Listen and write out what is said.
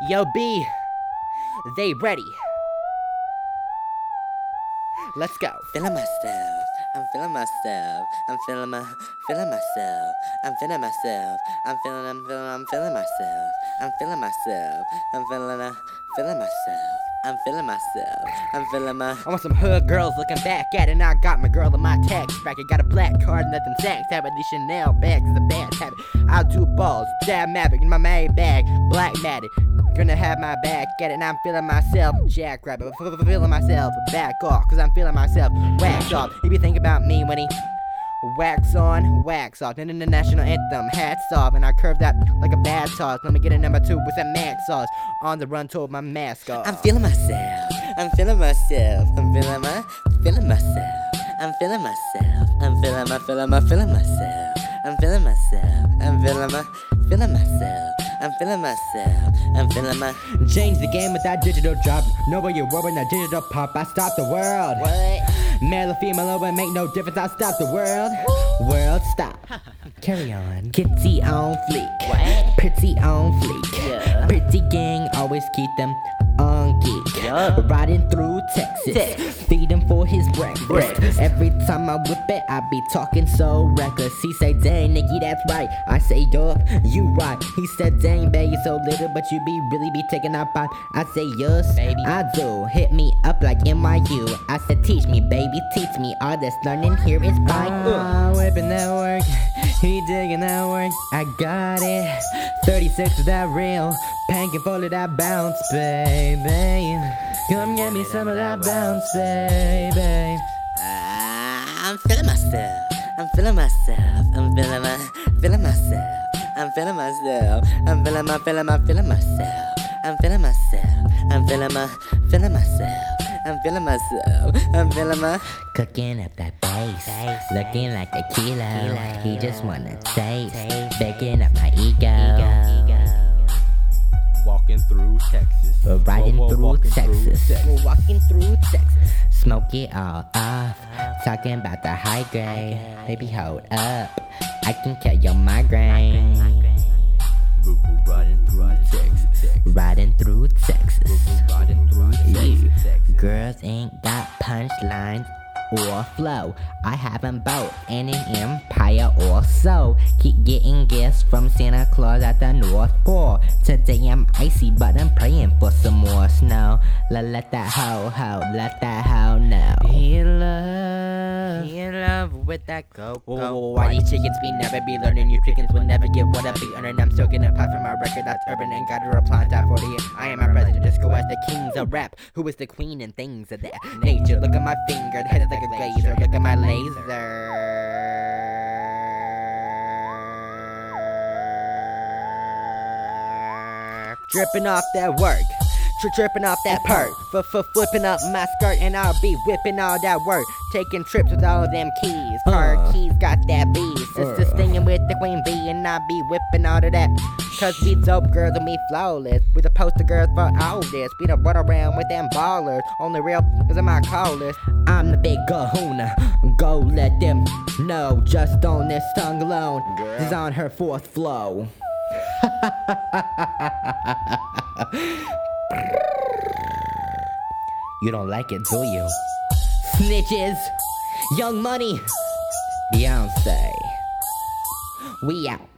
Yo, B, they ready. Let's go. I'm feeling myself. I'm feeling myself. I'm feeling my, feeling myself. I'm feeling myself. I'm feeling, I'm feeling, I'm feeling myself. I'm feeling myself. I'm feeling, uh, feeling myself. I'm feeling myself. I'm feeling my. I want some hood girls looking back at it. And I got my girl in my tax bracket. Got a black card, nothing tax. Habit, these Chanel bags is a habit. I'll do balls, dab Maverick in my main bag. Black matted. Gonna have my back, get it, and I'm feeling myself. Jackrabbit, feeling myself. Back off, cause I'm feeling myself. Wax off. He be thinking about me when he wax on, wax off. Then in the national anthem, hats off, and I curve that like a bad toss. Let me get a number two with that max sauce. On the run, told my mask off. I'm feeling myself. I'm feeling myself. I'm feeling my, feeling myself. I'm feeling myself. I'm feeling my, feeling my, feeling myself. I'm feeling myself. I'm feeling my, feeling myself. I'm feeling myself. I'm feeling my. Change the game with that digital drop. Know where you were when that digital pop. I stop the world. What? Male or female, it would make no difference. I stop the world. World stop. Carry on. Kitty on fleek. What? Pretty on fleek. Yeah. Pretty gang always keep them on geek. Yeah. Riding through Texas. Texas. Feed him for his breakfast. Breakfast. Every time I whip it, I be talking so reckless. He say, dang, nigga, that's right. I say, yup, you right. He said, dang, baby, you so little, but you be really be taking up on. I say, yes, Baby. I do. Hit me up like NYU. I said, teach me, baby, teach me. All this learning here is fine. Uh, whipping that work. He digging that work. I got it. 36 is that real. Panking full of that bounce, baby. Come get me some of that bounce, baby. Ah, I'm feeling myself. I'm feeling myself. I'm feeling my, feeling myself. I'm feeling myself. I'm feeling my, feeling my, feeling myself. I'm feeling myself. I'm feeling my, feeling myself. I'm feeling myself. I'm feeling my. Cooking up that bass, looking like a kilo. He just wanna taste, baking up my ego. Uh, walking through Texas. We're riding Whoa, whoa, through walking Texas. Texas. We're walking through Texas. Smoke it all off. Talking about the high grade. Baby, hold up. I can kill your migraine. Boo boo riding through Texas. Riding through Texas. Riding through You Texas. Texas. girls ain't got punchlines or flow. I have them both in an empire or so. Keep getting gifts from Santa Claus at the North Pole. Today I'm icy, but I'm praying for some more snow. Let, let that hoe ho, let that hoe know. He in love, love with that go go. Why these chickens be never be learning? You chickens will never get what I be earning. I'm still gonna pot for my record that's urban and got a reply top 40. I am my president, just go as the kings of rap. Who is the queen and things of that nature? Look at my finger, the head is like a laser. Look at my laser. Dripping off that work. Tri tripping off that perk, for for flipping up my skirt, and I'll be whipping all that work. Taking trips with all of them keys. Car Uh. keys got that B. Sister Uh. stinging with the queen bee, and I'll be whipping all of that. Cause we dope girls and we flawless. We the poster girls for all this. We don't run around with them ballers. Only real is in my callers. I'm the big kahuna. Go let them know. Just on this song alone. Is on her fourth flow. You don't like it, do you? Snitches, Young Money, Beyonce. We out.